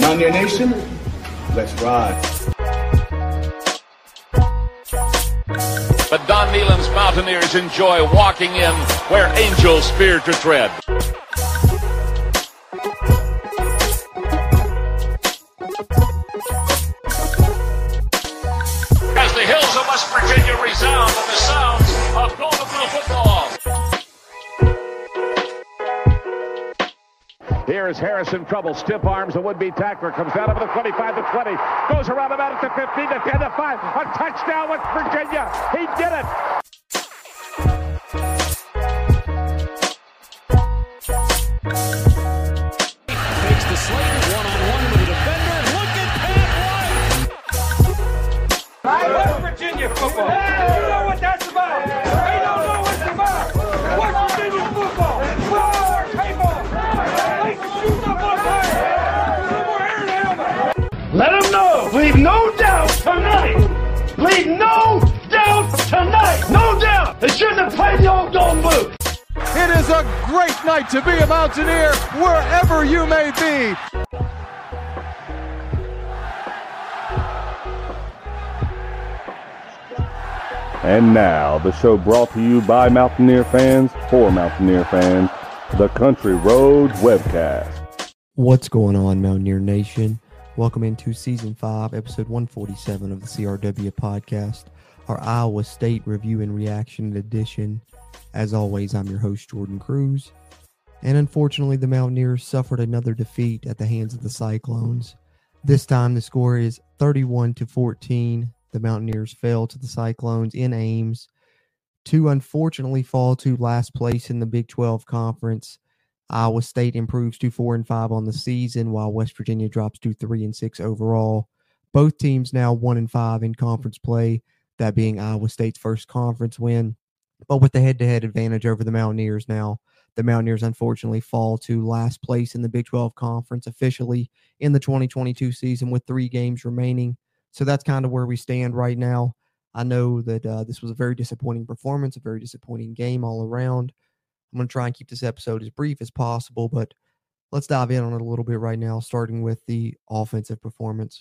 Mountaineer Nation, let's ride. But Don Nehlen's Mountaineers enjoy walking in where angels fear to tread. Here is Harrison trouble. Stiff arms. The would-be tackler comes down over the 25 to 20. Goes around about it to 15 to 10 to 5. A touchdown, with Virginia. He did it. Takes the Slaton one-on-one with a defender. Look at Pat White. West Virginia football. Leave no doubt tonight. Leave no doubt tonight. No doubt. They shouldn't have played the old gold boot. It is a great night to be a Mountaineer wherever you may be. And now, the show brought to you by Mountaineer fans for Mountaineer fans, the Country Roads Webcast. What's going on, Mountaineer Nation? Welcome into season five, episode 147 of the CRW podcast, our Iowa State review and reaction edition. As always, I'm your host, Jordan Cruz. And unfortunately, the Mountaineers suffered another defeat at the hands of the Cyclones. This time, the score is 31 to 14. The Mountaineers fell to the Cyclones in Ames to unfortunately fall to last place in the Big 12 conference. Iowa State improves to 4 and 5 on the season while West Virginia drops to 3 and 6 overall. Both teams now 1 and 5 in conference play, that being Iowa State's first conference win. But with the head-to-head advantage over the Mountaineers now, the Mountaineers unfortunately fall to last place in the Big 12 conference officially in the 2022 season with 3 games remaining. So that's kind of where we stand right now. I know that uh, this was a very disappointing performance, a very disappointing game all around. I'm going to try and keep this episode as brief as possible, but let's dive in on it a little bit right now, starting with the offensive performance.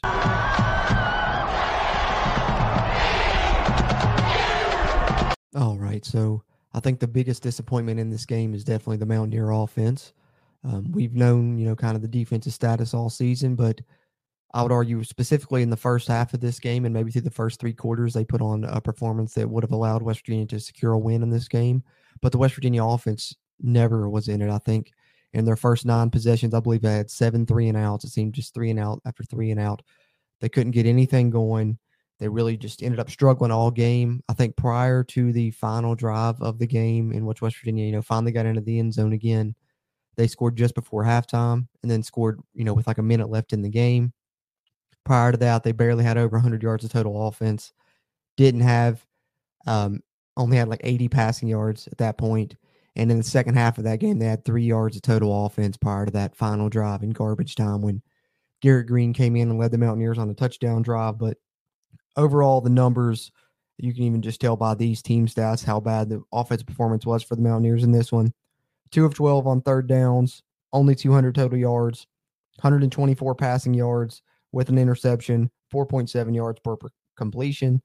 All right, so I think the biggest disappointment in this game is definitely the Mountaineer offense. Um, we've known, you know, kind of the defensive status all season, but I would argue specifically in the first half of this game and maybe through the first three quarters, they put on a performance that would have allowed West Virginia to secure a win in this game. But the West Virginia offense never was in it. I think in their first nine possessions, I believe they had seven three and outs. It seemed just three and out after three and out. They couldn't get anything going. They really just ended up struggling all game. I think prior to the final drive of the game, in which West Virginia, you know, finally got into the end zone again, they scored just before halftime and then scored, you know, with like a minute left in the game. Prior to that, they barely had over 100 yards of total offense. Didn't have, um, only had like 80 passing yards at that point. And in the second half of that game, they had three yards of total offense prior to that final drive in garbage time when Garrett Green came in and led the Mountaineers on a touchdown drive. But overall, the numbers, you can even just tell by these team stats how bad the offensive performance was for the Mountaineers in this one. Two of 12 on third downs, only 200 total yards, 124 passing yards with an interception, 4.7 yards per, completion.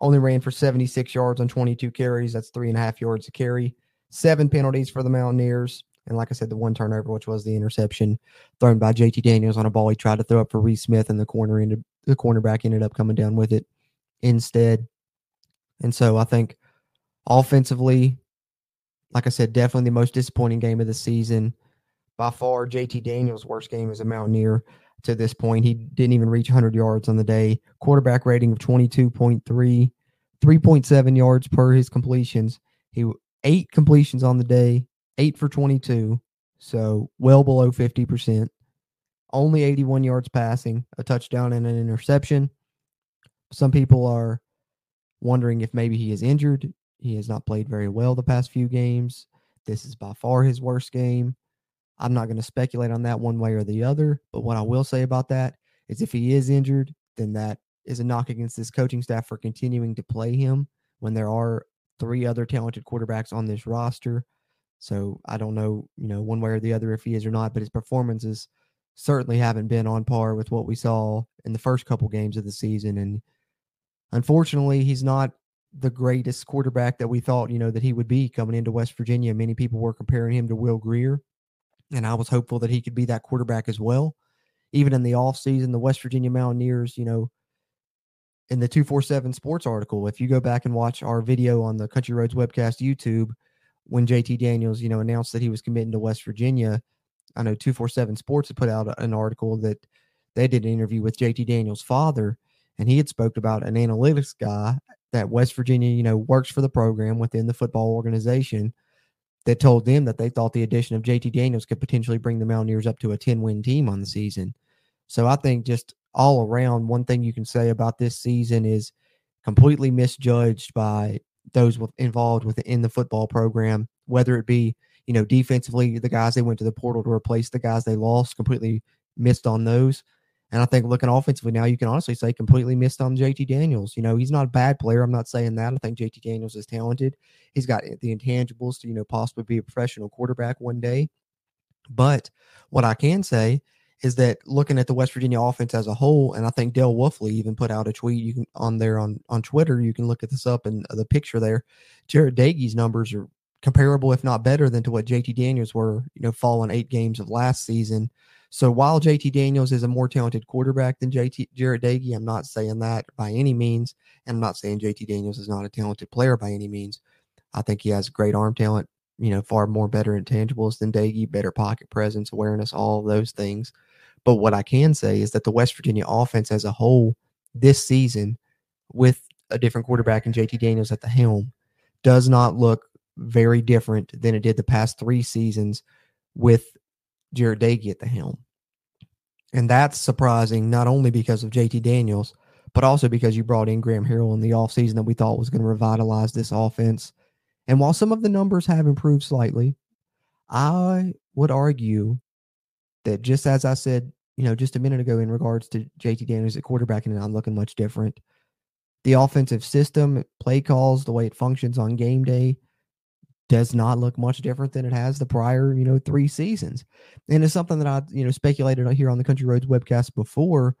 Only ran for 76 yards on 22 carries. That's three and a half yards a carry. Seven penalties for the Mountaineers. And like I said, the one turnover, which was the interception thrown by JT Daniels on a ball he tried to throw up for Reese Smith, and the corner ended the cornerback ended up coming down with it instead. And so I think offensively, like I said, definitely the most disappointing game of the season. By far, JT Daniels' worst game as a Mountaineer to this point. He didn't even reach 100 yards on the day. Quarterback rating of 22.3, 3.7 yards per his completions. He eight completions on the day, eight for 22, so well below 50%. Only 81 yards passing, a touchdown and an interception. Some people are wondering if maybe he is injured. He has not played very well the past few games. This is by far his worst game. I'm not going to speculate on that one way or the other, but what I will say about that is if he is injured, then that is a knock against this coaching staff for continuing to play him when there are three other talented quarterbacks on this roster. So I don't know, you know, one way or the other if he is or not, but his performances certainly haven't been on par with what we saw in the first couple games of the season. And unfortunately, he's not the greatest quarterback that we thought, you know, that he would be coming into West Virginia. Many people were comparing him to Will Grier, and I was hopeful that he could be that quarterback as well. Even in the offseason, the West Virginia Mountaineers, you know, in the 247 sports article, if you go back and watch our video on the Country Roads webcast YouTube, when JT Daniels, you know, announced that he was committing to West Virginia, I know 247 Sports had put out an article that they did an interview with JT Daniels' father, and he had spoke about an analytics guy that West Virginia, you know, works for the program within the football organization that told them that they thought the addition of JT Daniels could potentially bring the Mountaineers up to a 10 win team on the season. So I think just all around, one thing you can say about this season is completely misjudged by those involved within the football program, whether it be, you know, defensively, the guys they went to the portal to replace the guys they lost, completely missed on those. And I think looking offensively now, you can honestly say completely missed on JT Daniels. You know, he's not a bad player. I'm not saying that. I think JT Daniels is talented. He's got the intangibles to, you know, possibly be a professional quarterback one day. But what I can say is that looking at the West Virginia offense as a whole, and I think Dale Wolfley even put out a tweet you can on there on on Twitter. You can look at this up and the picture there. Jarret Doege's numbers are comparable, if not better, than to what JT Daniels were. You know, following eight games of last season. So while JT Daniels is a more talented quarterback than JT Jarret Doege, I'm not saying that by any means, and I'm not saying JT Daniels is not a talented player by any means. I think he has great arm talent. You know, far more better intangibles than Doege, better pocket presence, awareness, all those things. But what I can say is that the West Virginia offense as a whole this season, with a different quarterback and JT Daniels at the helm, does not look very different than it did the past three seasons with Jarret Doege at the helm. And that's surprising, not only because of JT Daniels, but also because you brought in Graham Harrell in the offseason that we thought was going to revitalize this offense. And while some of the numbers have improved slightly, I would argue that just as I said, you know, just a minute ago in regards to JT Daniels at quarterback and not looking much different, the offensive system, play calls, the way it functions on game day does not look much different than it has the prior, you know, three seasons. And it's something that I, you know, speculated here on the Country Roads webcast before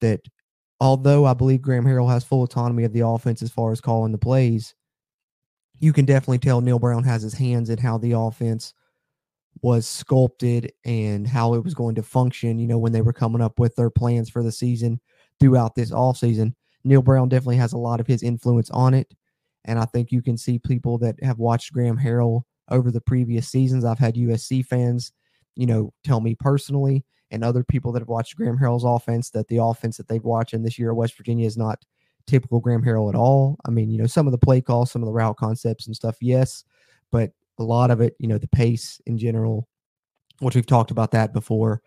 that although I believe Graham Harrell has full autonomy of the offense as far as calling the plays, you can definitely tell Neal Brown has his hands in how the offense was sculpted and how it was going to function, you know, when they were coming up with their plans for the season throughout this off season. Neal Brown definitely has a lot of his influence on it. And I think you can see people that have watched Graham Harrell over the previous seasons. I've had USC fans, you know, tell me personally, and other people that have watched Graham Harrell's offense that the offense that they've watched in this year at West Virginia is not typical Graham Harrell at all. I mean, you know, some of the play calls, some of the route concepts and stuff, yes, but a lot of it, you know, the pace in general, which we've talked about that before.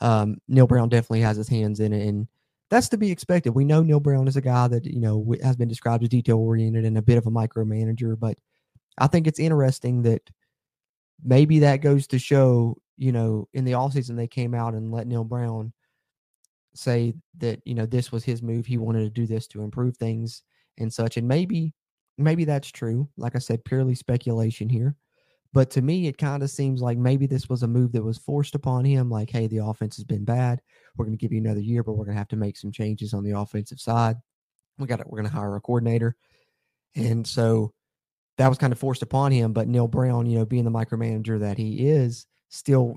Um, Neal Brown definitely has his hands in it, and that's to be expected. We know Neal Brown is a guy that you know has been described as detail oriented and a bit of a micromanager, but I think it's interesting that maybe that goes to show, you know, in the offseason they came out and let Neal Brown say that you know this was his move. He wanted to do this to improve things and such, and maybe maybe that's true. Like I said, purely speculation here. But to me, it kind of seems like maybe this was a move that was forced upon him. Like, hey, the offense has been bad. We're going to give you another year, but we're going to have to make some changes on the offensive side. We got it. We're going to hire a coordinator, and so that was kind of forced upon him. But Neal Brown, you know, being the micromanager that he is, still,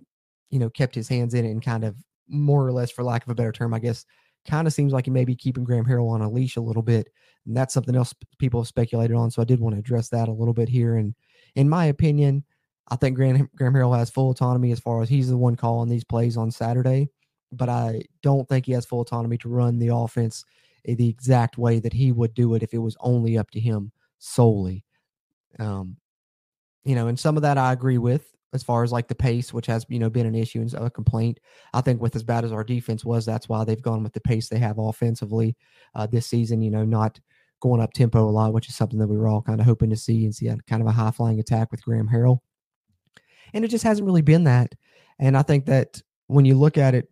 you know, kept his hands in it and kind of more or less, for lack of a better term, I guess, kind of seems like he may be keeping Graham Harrell on a leash a little bit. And that's something else people have speculated on. So I did want to address that a little bit here. And in my opinion, I think Graham, Graham Harrell has full autonomy as far as he's the one calling these plays on Saturday, but I don't think he has full autonomy to run the offense the exact way that he would do it if it was only up to him solely. Um, you know, and some of that I agree with as far as like the pace, which has you know been an issue and a complaint. I think with as bad as our defense was, that's why they've gone with the pace they have offensively uh, this season. You know, not going up tempo a lot, which is something that we were all kind of hoping to see and see a kind of a high flying attack with Graham Harrell and it just hasn't really been that. And I think that when you look at it,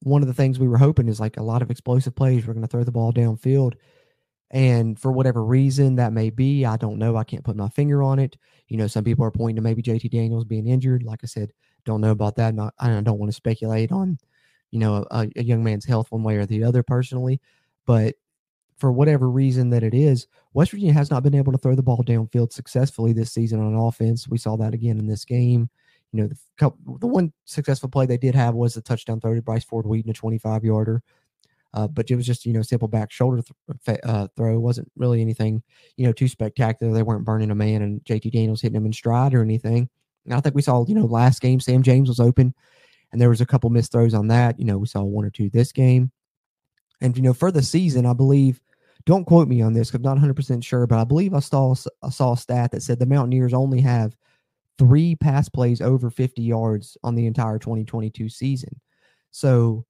one of the things we were hoping is like a lot of explosive plays. We're going to throw the ball downfield. And for whatever reason that may be, I don't know. I can't put my finger on it. You know, some people are pointing to maybe JT Daniels being injured. Like I said, don't know about that. Not, I don't want to speculate on, you know, a, a young man's health one way or the other personally. But for whatever reason that it is, West Virginia has not been able to throw the ball downfield successfully this season on offense. We saw that again in this game. You know, the couple, the one successful play they did have was the touchdown throw to Bryce Ford Wheaton, a 25 yarder. Uh, but it was just you know simple back shoulder th- uh, throw. It wasn't really anything you know too spectacular. They weren't burning a man and JT Daniels hitting him in stride or anything. And I think we saw you know last game Sam James was open, and there was a couple missed throws on that. You know we saw one or two this game, and you know for the season I believe. Don't quote me on this because I'm not 100 percent sure, but I believe I saw I saw a stat that said the Mountaineers only have three pass plays over 50 yards on the entire 2022 season. So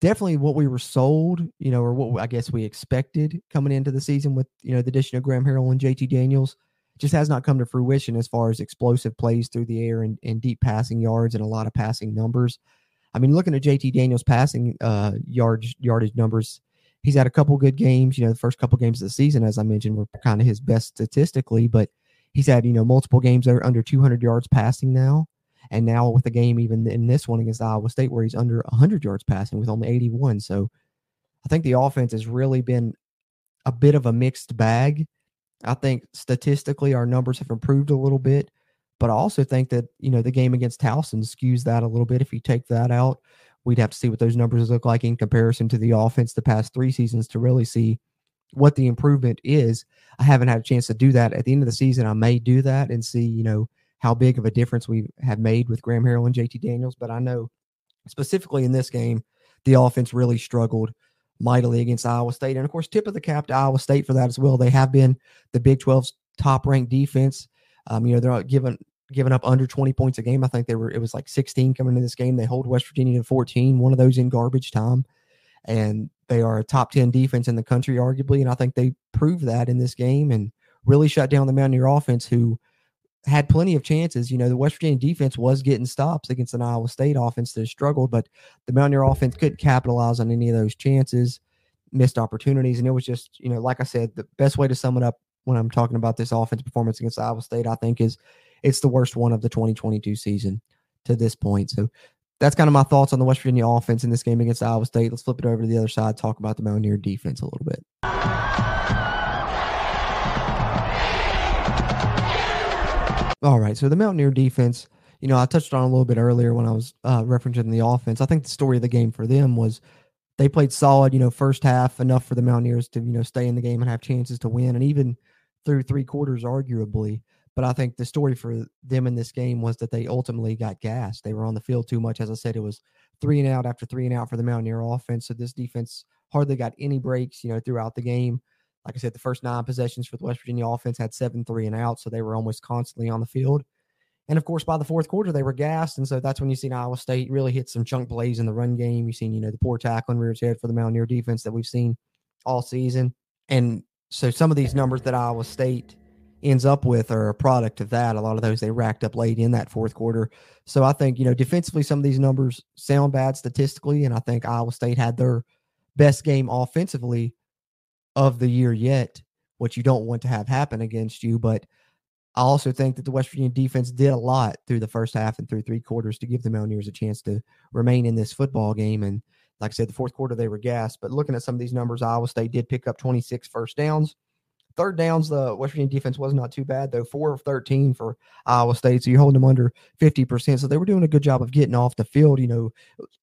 definitely what we were sold, you know, or what I guess we expected coming into the season with, you know, the addition of Graham Harrell and JT Daniels just has not come to fruition as far as explosive plays through the air and, and deep passing yards and a lot of passing numbers. I mean, looking at JT Daniels passing uh yard yardage numbers, he's had a couple good games. You know, the first couple games of the season, as I mentioned, were kind of his best statistically, but he's had, you know, multiple games that are under 200 yards passing now. And now with the game, even in this one against Iowa State, where he's under 100 yards passing with only 81. So I think the offense has really been a bit of a mixed bag. I think statistically our numbers have improved a little bit, but I also think that, you know, the game against Towson skews that a little bit. If you take that out, we'd have to see what those numbers look like in comparison to the offense the past three seasons to really see what the improvement is. I haven't had a chance to do that. At the end of the season, I may do that and see, you know, how big of a difference we have made with Graham Harrell and JT Daniels. But I know specifically in this game, the offense really struggled mightily against Iowa State. And of course, tip of the cap to Iowa State for that as well. They have been the Big 12's top ranked defense. Um, you know, they're not giving giving up under 20 points a game. I think they were it was like 16 coming into this game. They hold West Virginia to 14, one of those in garbage time. And they are a top 10 defense in the country, arguably. And I think they proved that in this game and really shut down the Mountaineer offense, who had plenty of chances. You know, the West Virginia defense was getting stops against an Iowa State offense that struggled, but the Mountaineer offense couldn't capitalize on any of those chances, missed opportunities. And it was just, you know, like I said, the best way to sum it up when I'm talking about this offense performance against Iowa State, I think, is it's the worst one of the 2022 season to this point. So that's kind of my thoughts on the West Virginia offense in this game against Iowa State. Let's flip it over to the other side, talk about the Mountaineer defense a little bit. All right. So the Mountaineer defense, you know, I touched on a little bit earlier when I was uh, referencing the offense. I think the story of the game for them was they played solid, you know, first half enough for the Mountaineers to, you know, stay in the game and have chances to win, and even through three quarters, arguably. But I think the story for them in this game was that they ultimately got gassed. They were on the field too much. As I said, it was three and out after three and out for the Mountaineer offense. So this defense hardly got any breaks, you know, throughout the game like I said, the first nine possessions for the West Virginia offense had seven three and out, so they were almost constantly on the field. And of course, by the fourth quarter, they were gassed, and so that's when you seen Iowa State really hit some chunk plays in the run game. You've seen, you know, the poor tackling rear's head for the Mountaineer defense that we've seen all season, and so some of these numbers that Iowa State ends up with are a product of that. A lot of those they racked up late in that fourth quarter. So I think you know defensively, some of these numbers sound bad statistically, and I think Iowa State had their best game offensively of the year yet, what you don't want to have happen against you. But I also think that the West Virginia defense did a lot through the first half and through three quarters to give the Mountaineers a chance to remain in this football game. And like I said, the fourth quarter they were gassed. But looking at some of these numbers, Iowa State did pick up 26 first downs. Third downs, the West Virginia defense was not too bad, though. Four of 13 for Iowa State. So you're holding them under 50%. So they were doing a good job of getting off the field. You know,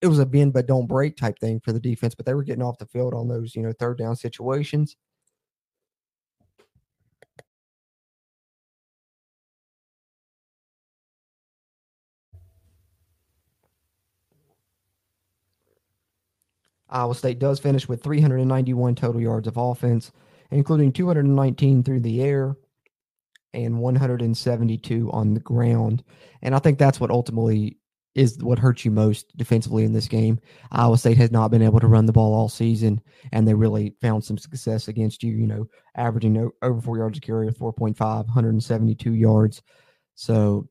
it was a bend but don't break type thing for the defense, but they were getting off the field on those, you know, third down situations. Iowa State does finish with 391 total yards of offense, including 219 through the air and 172 on the ground. And I think that's what ultimately is what hurts you most defensively in this game. Iowa State has not been able to run the ball all season, and they really found some success against you, you know, averaging over four yards a carry, 4.5, 172 yards. So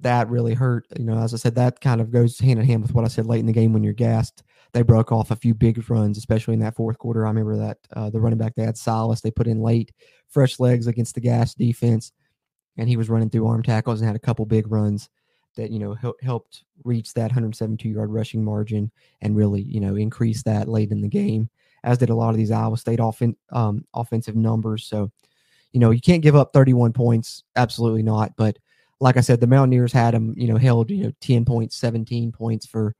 that really hurt. You know, as I said, that kind of goes hand in hand with what I said late in the game when you're gassed. They broke off a few big runs, especially in that fourth quarter. I remember that uh, the running back they had Silas, they put in late, fresh legs against the gas defense, and he was running through arm tackles and had a couple big runs that you know hel- helped reach that 172 yard rushing margin and really you know increase that late in the game, as did a lot of these Iowa State offen- um, offensive numbers. So, you know, you can't give up 31 points, absolutely not. But like I said, the Mountaineers had them, you know, held you know 10 points, 17 points for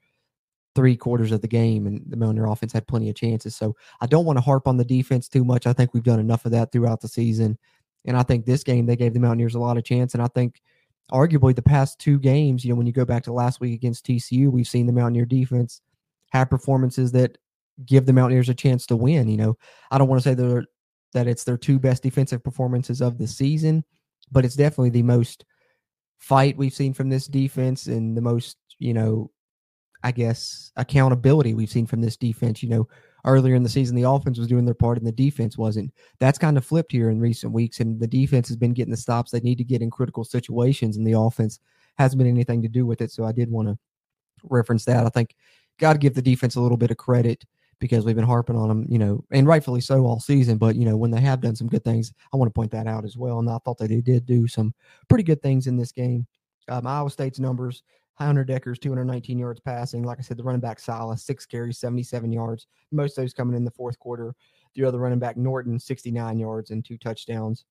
three quarters of the game, and the Mountaineer offense had plenty of chances. So I don't want to harp on the defense too much. I think we've done enough of that throughout the season. And I think this game they gave the Mountaineers a lot of chance. And I think arguably the past two games, you know, when you go back to last week against TCU, we've seen the Mountaineer defense have performances that give the Mountaineers a chance to win. You know, I don't want to say they're, that it's their two best defensive performances of the season, but it's definitely the most fight we've seen from this defense and the most, you know, I guess accountability we've seen from this defense. You know, earlier in the season, the offense was doing their part and the defense wasn't. That's kind of flipped here in recent weeks, and the defense has been getting the stops they need to get in critical situations, and the offense hasn't been anything to do with it. So I did want to reference that. I think got to give the defense a little bit of credit because we've been harping on them, you know, and rightfully so all season. But you know, when they have done some good things, I want to point that out as well. And I thought that they did do some pretty good things in this game. Um, Iowa State's numbers Hunter Dekkers 219 yards passing. Like I said, the running back Silas, six carries, 77 yards. Most of those coming in the fourth quarter. The other running back Norton, 69 yards and two touchdowns.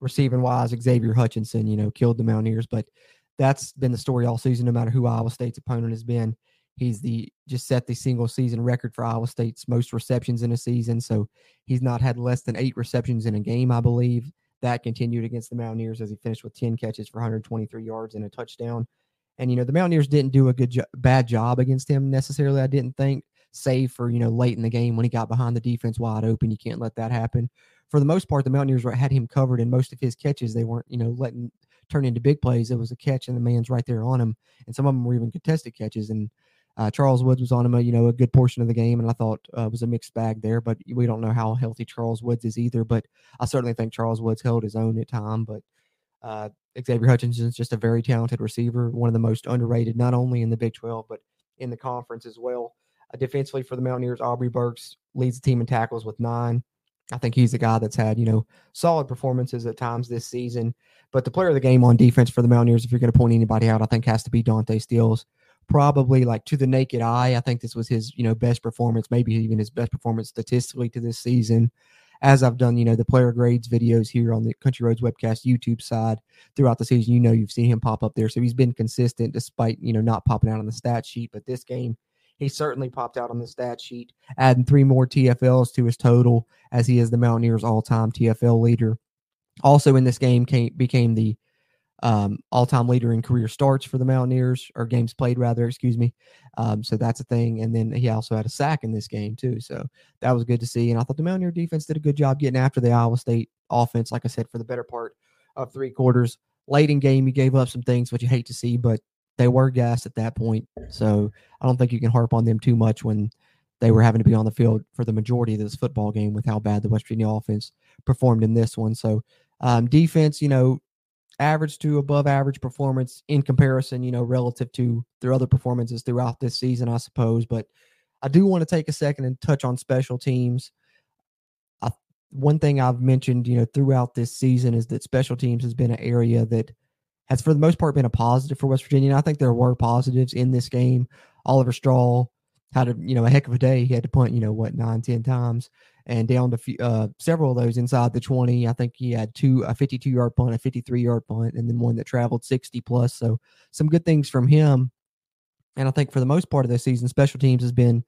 Receiving wise, Xavier Hutchinson, you know, killed the Mountaineers, but that's been the story all season, no matter who Iowa State's opponent has been. He's the just set the single season record for Iowa State's most receptions in a season. So he's not had less than eight receptions in a game, I believe. That continued against the Mountaineers as he finished with 10 catches for 123 yards and a touchdown. And you know, the Mountaineers didn't do a good jo- bad job against him necessarily. I didn't think, save for you know late in the game when he got behind the defense wide open. You can't let that happen. For the most part, the Mountaineers had him covered in most of his catches. They weren't you know letting turn into big plays. It was a catch and the man's right there on him, and some of them were even contested catches. And uh, Charles Woods was on him, a, you know, a good portion of the game, and I thought uh, was a mixed bag there. But we don't know how healthy Charles Woods is either. But I certainly think Charles Woods held his own at time. But uh, Xavier Hutchinson is just a very talented receiver, one of the most underrated, not only in the Big 12, but in the conference as well. Uh, defensively for the Mountaineers, Aubrey Burks leads the team in tackles with nine. I think he's the guy that's had, you know, solid performances at times this season. But the player of the game on defense for the Mountaineers, if you're going to point anybody out, I think has to be Dante Stills. Probably like to the naked eye, I think this was his, you know, best performance, maybe even his best performance statistically to this season as I've done, you know, the player grades videos here on the Country Roads webcast YouTube side throughout the season, you know, you've seen him pop up there. So he's been consistent despite, you know, not popping out on the stat sheet. But this game, he certainly popped out on the stat sheet, adding three more TFLs to his total as he is the Mountaineers all time TFL leader. Also in this game came, became the um, all-time leader in career starts for the Mountaineers, or games played rather, excuse me. Um, so that's a thing. And then he also had a sack in this game too. So that was good to see. And I thought the Mountaineer defense did a good job getting after the Iowa State offense. Like I said, for the better part of three quarters. Late in game, you gave up some things which you hate to see, but they were gassed at that point. So I don't think you can harp on them too much when they were having to be on the field for the majority of this football game with how bad the West Virginia offense performed in this one. So um, defense, you know, average to above average performance in comparison, you know, relative to their other performances throughout this season, I suppose. But I do want to take a second and touch on special teams. I, one thing I've mentioned, you know, throughout this season is that special teams has been an area that has, for the most part, been a positive for West Virginia. And I think there were positives in this game. Oliver Straw had a you know a heck of a day. He had to punt, you know, what nine, ten times and down to uh, several of those inside the 20. I think he had two, a 52 yard punt, a 53 yard punt, and then one that traveled 60 plus. So some good things from him. And I think for the most part of this season, special teams has been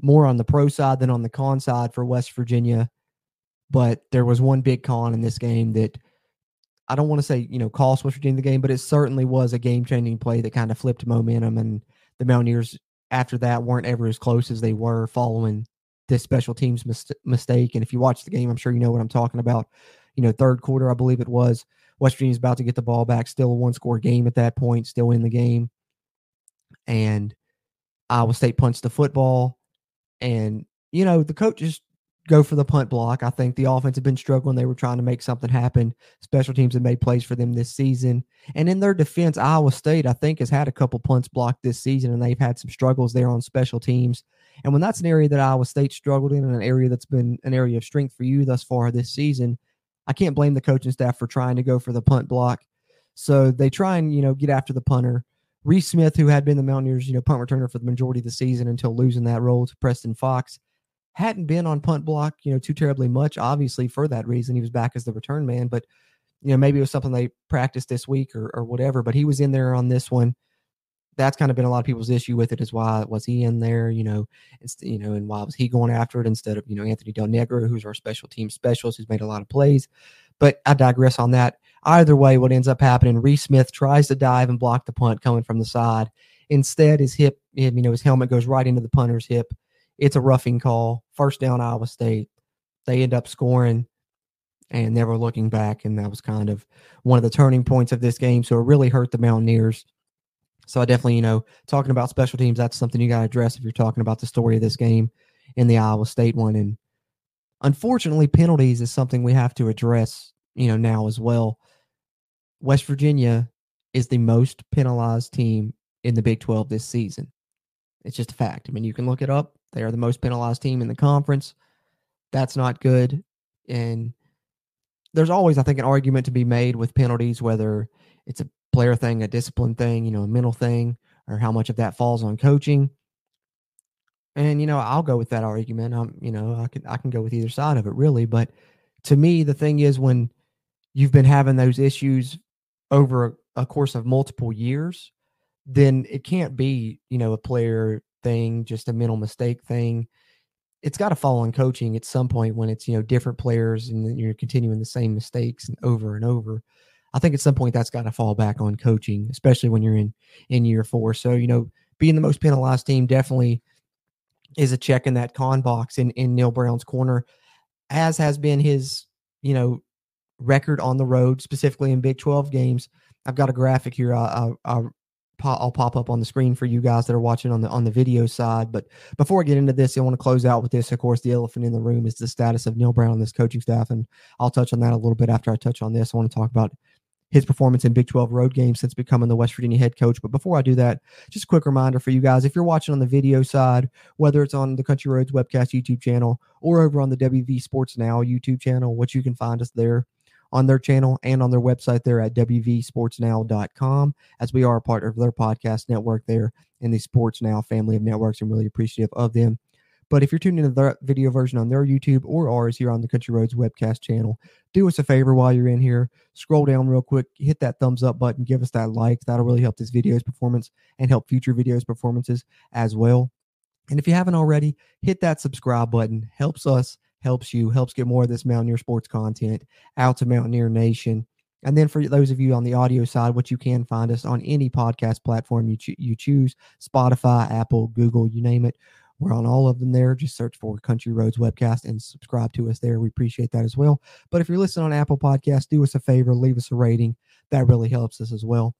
more on the pro side than on the con side for West Virginia. But there was one big con in this game that I don't want to say, you know, cost West Virginia the game, but it certainly was a game changing play that kind of flipped momentum. And the Mountaineers after that weren't ever as close as they were following this special teams mis- mistake. And if you watch the game, I'm sure you know what I'm talking about. You know, third quarter, I believe it was. West Virginia's about to get the ball back, still a one score game at that point, still in the game. And Iowa State punts the football. And, you know, the coaches go for the punt block. I think the offense had been struggling. They were trying to make something happen. Special teams have made plays for them this season. And in their defense, Iowa State, I think, has had a couple punts blocked this season, and they've had some struggles there on special teams. And when that's an area that Iowa State struggled in and an area that's been an area of strength for you thus far this season, I can't blame the coaching staff for trying to go for the punt block. So they try and, you know, get after the punter. Reese Smith, who had been the Mountaineers, you know, punt returner for the majority of the season until losing that role to Preston Fox, hadn't been on punt block, you know, too terribly much. Obviously, for that reason, he was back as the return man. But you know, maybe it was something they practiced this week or or whatever. But he was in there on this one. That's kind of been a lot of people's issue with it. Is why was he in there? You know, it's you know, and why was he going after it instead of you know Anthony Del Negro, who's our special team specialist, who's made a lot of plays. But I digress on that. Either way, what ends up happening, Reese Smith tries to dive and block the punt coming from the side. Instead, his hip, you know, his helmet goes right into the punter's hip. It's a roughing call. First down, Iowa State. They end up scoring and never looking back. And that was kind of one of the turning points of this game. So it really hurt the Mountaineers. So I definitely, you know, talking about special teams, that's something you got to address if you're talking about the story of this game in the Iowa State one. And unfortunately, penalties is something we have to address, you know, now as well. West Virginia is the most penalized team in the Big 12 this season. It's just a fact. I mean, you can look it up. They are the most penalized team in the conference. That's not good. And there's always, I think, an argument to be made with penalties, whether it's a player thing, a discipline thing, you know, a mental thing, or how much of that falls on coaching. And you know, I'll go with that argument. I'm, you know, I can I can go with either side of it really. But to me, the thing is when you've been having those issues over a, a course of multiple years, then it can't be, you know, a player thing, just a mental mistake thing. It's got to fall on coaching at some point when it's, you know, different players and you're continuing the same mistakes and over and over. I think at some point that's got to fall back on coaching, especially when you're in in year four. So, you know, being the most penalized team definitely is a check in that con box in, in Neal Brown's corner, as has been his, you know, record on the road, specifically in Big 12 games. I've got a graphic here. I, I, I'll pop up on the screen for you guys that are watching on the on the video side. But before I get into this, I want to close out with this. Of course, the elephant in the room is the status of Neal Brown and this coaching staff, and I'll touch on that a little bit after I touch on this. I want to talk about his performance in Big 12 road games since becoming the West Virginia head coach. But before I do that, just a quick reminder for you guys if you're watching on the video side, whether it's on the Country Roads webcast YouTube channel or over on the WV Sports Now YouTube channel, which you can find us there on their channel and on their website there at wvsportsnow.com, as we are a part of their podcast network there in the Sports Now family of networks and really appreciative of them. But if you're tuning into the video version on their YouTube or ours here on the Country Roads webcast channel, do us a favor while you're in here. Scroll down real quick, hit that thumbs up button, give us that like. That'll really help this video's performance and help future videos performances as well. And if you haven't already, hit that subscribe button. Helps us, helps you, helps get more of this Mountaineer sports content out to Mountaineer Nation. And then for those of you on the audio side, what you can find us on any podcast platform you, cho- you choose Spotify, Apple, Google, you name it. We're on all of them there. Just search for Country Roads Webcast and subscribe to us there. We appreciate that as well. But if you're listening on Apple Podcasts, do us a favor, leave us a rating. That really helps us as well.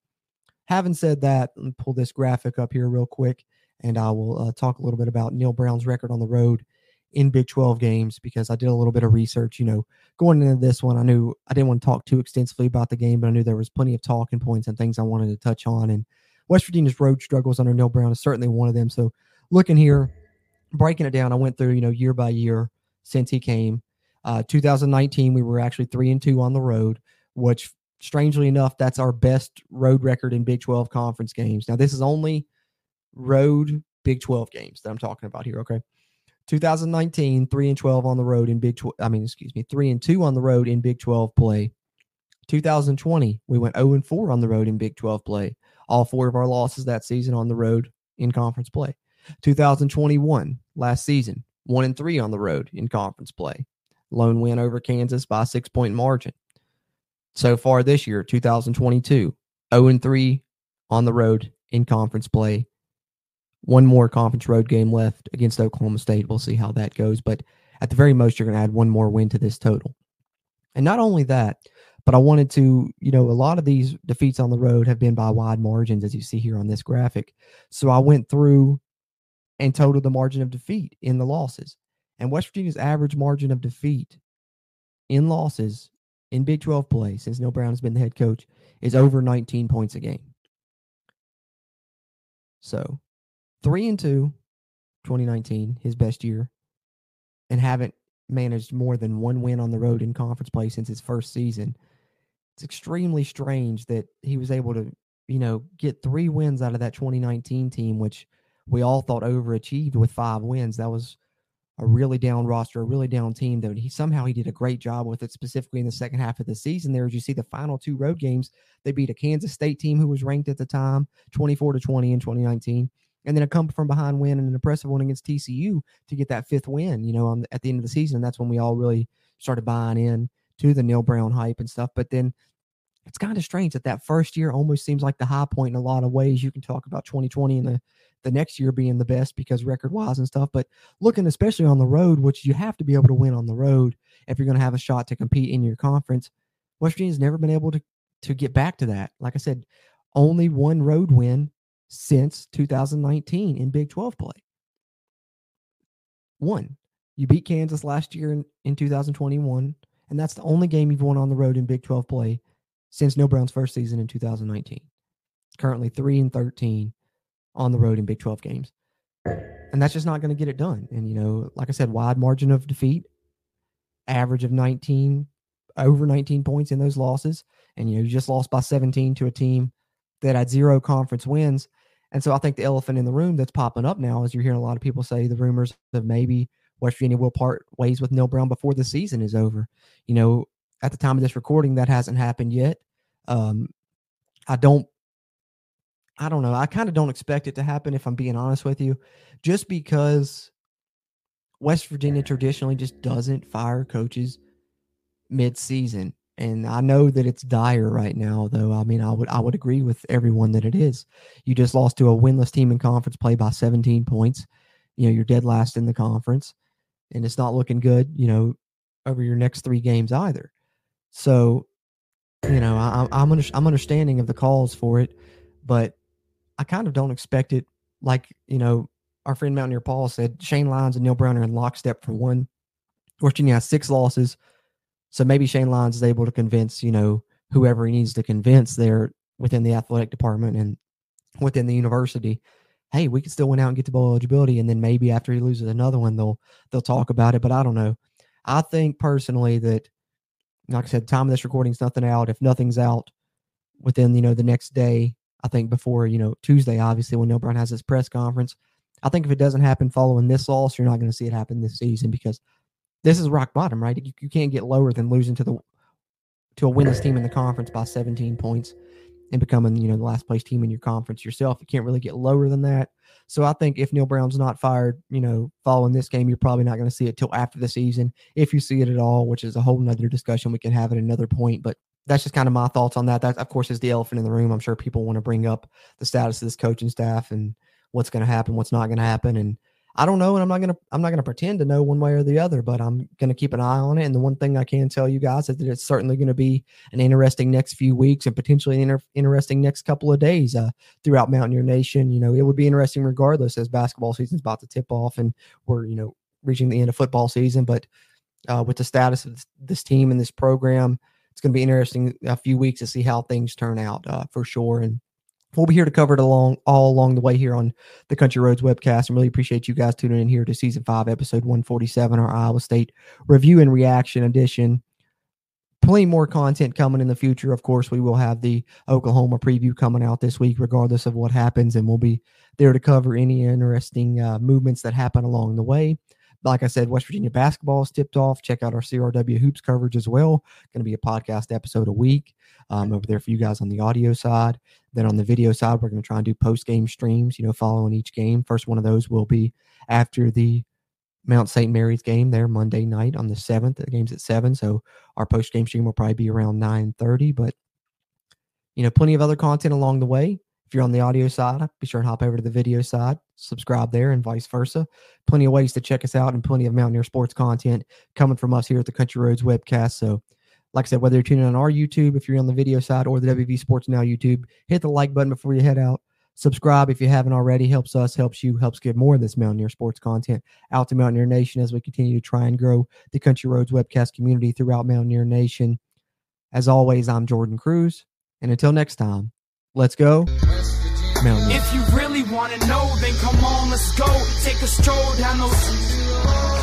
Having said that, pull this graphic up here real quick, and I will uh, talk a little bit about Neal Brown's record on the road in Big 12 games because I did a little bit of research. You know, going into this one, I knew I didn't want to talk too extensively about the game, but I knew there was plenty of talking points and things I wanted to touch on. And West Virginia's road struggles under Neil Brown is certainly one of them. So, looking here, breaking it down, I went through, you know, year by year since he came. Uh, 2019, we were actually three and two on the road, which strangely enough, that's our best road record in Big 12 conference games. Now, this is only road Big 12 games that I'm talking about here. Okay. 2019, three and 12 on the road in Big 12. I mean, excuse me, three and two on the road in Big 12 play. 2020, we went 0 and 4 on the road in Big 12 play. All four of our losses that season on the road in conference play. 2021, last season, one and three on the road in conference play. Lone win over Kansas by six point margin. So far this year, 2022, 0 and 3 on the road in conference play. One more conference road game left against Oklahoma State. We'll see how that goes. But at the very most, you're going to add one more win to this total. And not only that, but I wanted to, you know, a lot of these defeats on the road have been by wide margins, as you see here on this graphic. So I went through and total the margin of defeat in the losses. And West Virginia's average margin of defeat in losses in Big 12 play since Neal Brown has been the head coach is over 19 points a game. So, 3 and 2 2019, his best year, and haven't managed more than one win on the road in conference play since his first season. it's extremely strange that he was able to, you know, get three wins out of that 2019 team, which we all thought overachieved with five wins. That was a really down roster, a really down team. Though he somehow he did a great job with it, specifically in the second half of the season. There, as you see, the final two road games, they beat a Kansas State team who was ranked at the time, 24 to 20 in 2019, and then a come from behind win and an impressive one against TCU to get that fifth win. You know, on, at the end of the season, that's when we all really started buying in to the Neal Brown hype and stuff. But then it's kind of strange that that first year almost seems like the high point in a lot of ways. You can talk about 2020 and the the next year being the best because record wise and stuff, but looking especially on the road, which you have to be able to win on the road if you're going to have a shot to compete in your conference. West Virginia's never been able to to get back to that. Like I said, only one road win since 2019 in Big 12 play. One. You beat Kansas last year in, in 2021, and that's the only game you've won on the road in Big 12 play since Neal Brown's first season in 2019. Currently 3 and 13 on the road in Big 12 games. And that's just not going to get it done. And, you know, like I said, wide margin of defeat, average of 19, over 19 points in those losses. And, you know, you just lost by 17 to a team that had zero conference wins. And so I think the elephant in the room that's popping up now is you're hearing a lot of people say the rumors that maybe West Virginia will part ways with Neal Brown before the season is over. You know, at the time of this recording, that hasn't happened yet. Um, I don't I don't know. I kind of don't expect it to happen if I'm being honest with you, just because West Virginia traditionally just doesn't fire coaches mid-season. And I know that it's dire right now, though. I mean, I would I would agree with everyone that it is. You just lost to a winless team in conference play by 17 points. You know, you're dead last in the conference, and it's not looking good. You know, over your next three games either. So, you know, I, I'm under, I'm understanding of the calls for it, but I kind of don't expect it. Like you know, our friend Mountaineer Paul said, Shane Lyons and Neal Brown are in lockstep for one. Virginia has six losses, so maybe Shane Lyons is able to convince you know whoever he needs to convince there within the athletic department and within the university. Hey, we can still win out and get to bowl eligibility, and then maybe after he loses another one, they'll they'll talk about it. But I don't know. I think personally that, like I said, time of this recording's nothing out. If nothing's out within you know the next day, I think before, you know, Tuesday, obviously, when Neal Brown has his press conference. I think if it doesn't happen following this loss, you're not going to see it happen this season because this is rock bottom, right? You, you can't get lower than losing to the to a winless team in the conference by 17 points and becoming, you know, the last place team in your conference yourself. You can't really get lower than that. So I think if Neal Brown's not fired, you know, following this game, you're probably not going to see it till after the season, if you see it at all, which is a whole nother discussion we can have at another point. But that's just kind of my thoughts on that. That, of course, is the elephant in the room. I'm sure people want to bring up the status of this coaching staff and what's going to happen, what's not going to happen, and I don't know, and I'm not gonna I'm not gonna pretend to know one way or the other, but I'm gonna keep an eye on it. And the one thing I can tell you guys is that it's certainly going to be an interesting next few weeks and potentially an inter- interesting next couple of days uh, throughout Mountaineer Nation. You know, it would be interesting regardless as basketball season's about to tip off and we're you know reaching the end of football season, but uh, with the status of this, this team and this program, it's going to be interesting a few weeks to see how things turn out uh, for sure. And we'll be here to cover it along all along the way here on the Country Roads webcast. And really appreciate you guys tuning in here to season five, episode 147, our Iowa State review and reaction edition. Plenty more content coming in the future. Of course, we will have the Oklahoma preview coming out this week, regardless of what happens, and we'll be there to cover any interesting uh, movements that happen along the way like I said, West Virginia basketball is tipped off. Check out our CRW hoops coverage as well. Going to be a podcast episode a week um, over there for you guys on the audio side. Then on the video side, we're going to try and do post game streams, you know, following each game. First one of those will be after the Mount St. Mary's game there Monday night on the 7th. The game's at 7. So our post game stream will probably be around 9.30. But, you know, plenty of other content along the way. If you're on the audio side, be sure and hop over to the video side, subscribe there, and vice versa. Plenty of ways to check us out and plenty of Mountaineer sports content coming from us here at the Country Roads webcast. So, like I said, whether you're tuning on our YouTube, if you're on the video side, or the WV Sports Now YouTube, hit the like button before you head out. Subscribe if you haven't already. Helps us, helps you, helps get more of this Mountaineer sports content out to Mountaineer Nation as we continue to try and grow the Country Roads webcast community throughout Mountaineer Nation. As always, I'm Jordan Cruz. And until next time, let's go. If you really want to know, then come on, let's go. Take a stroll down those.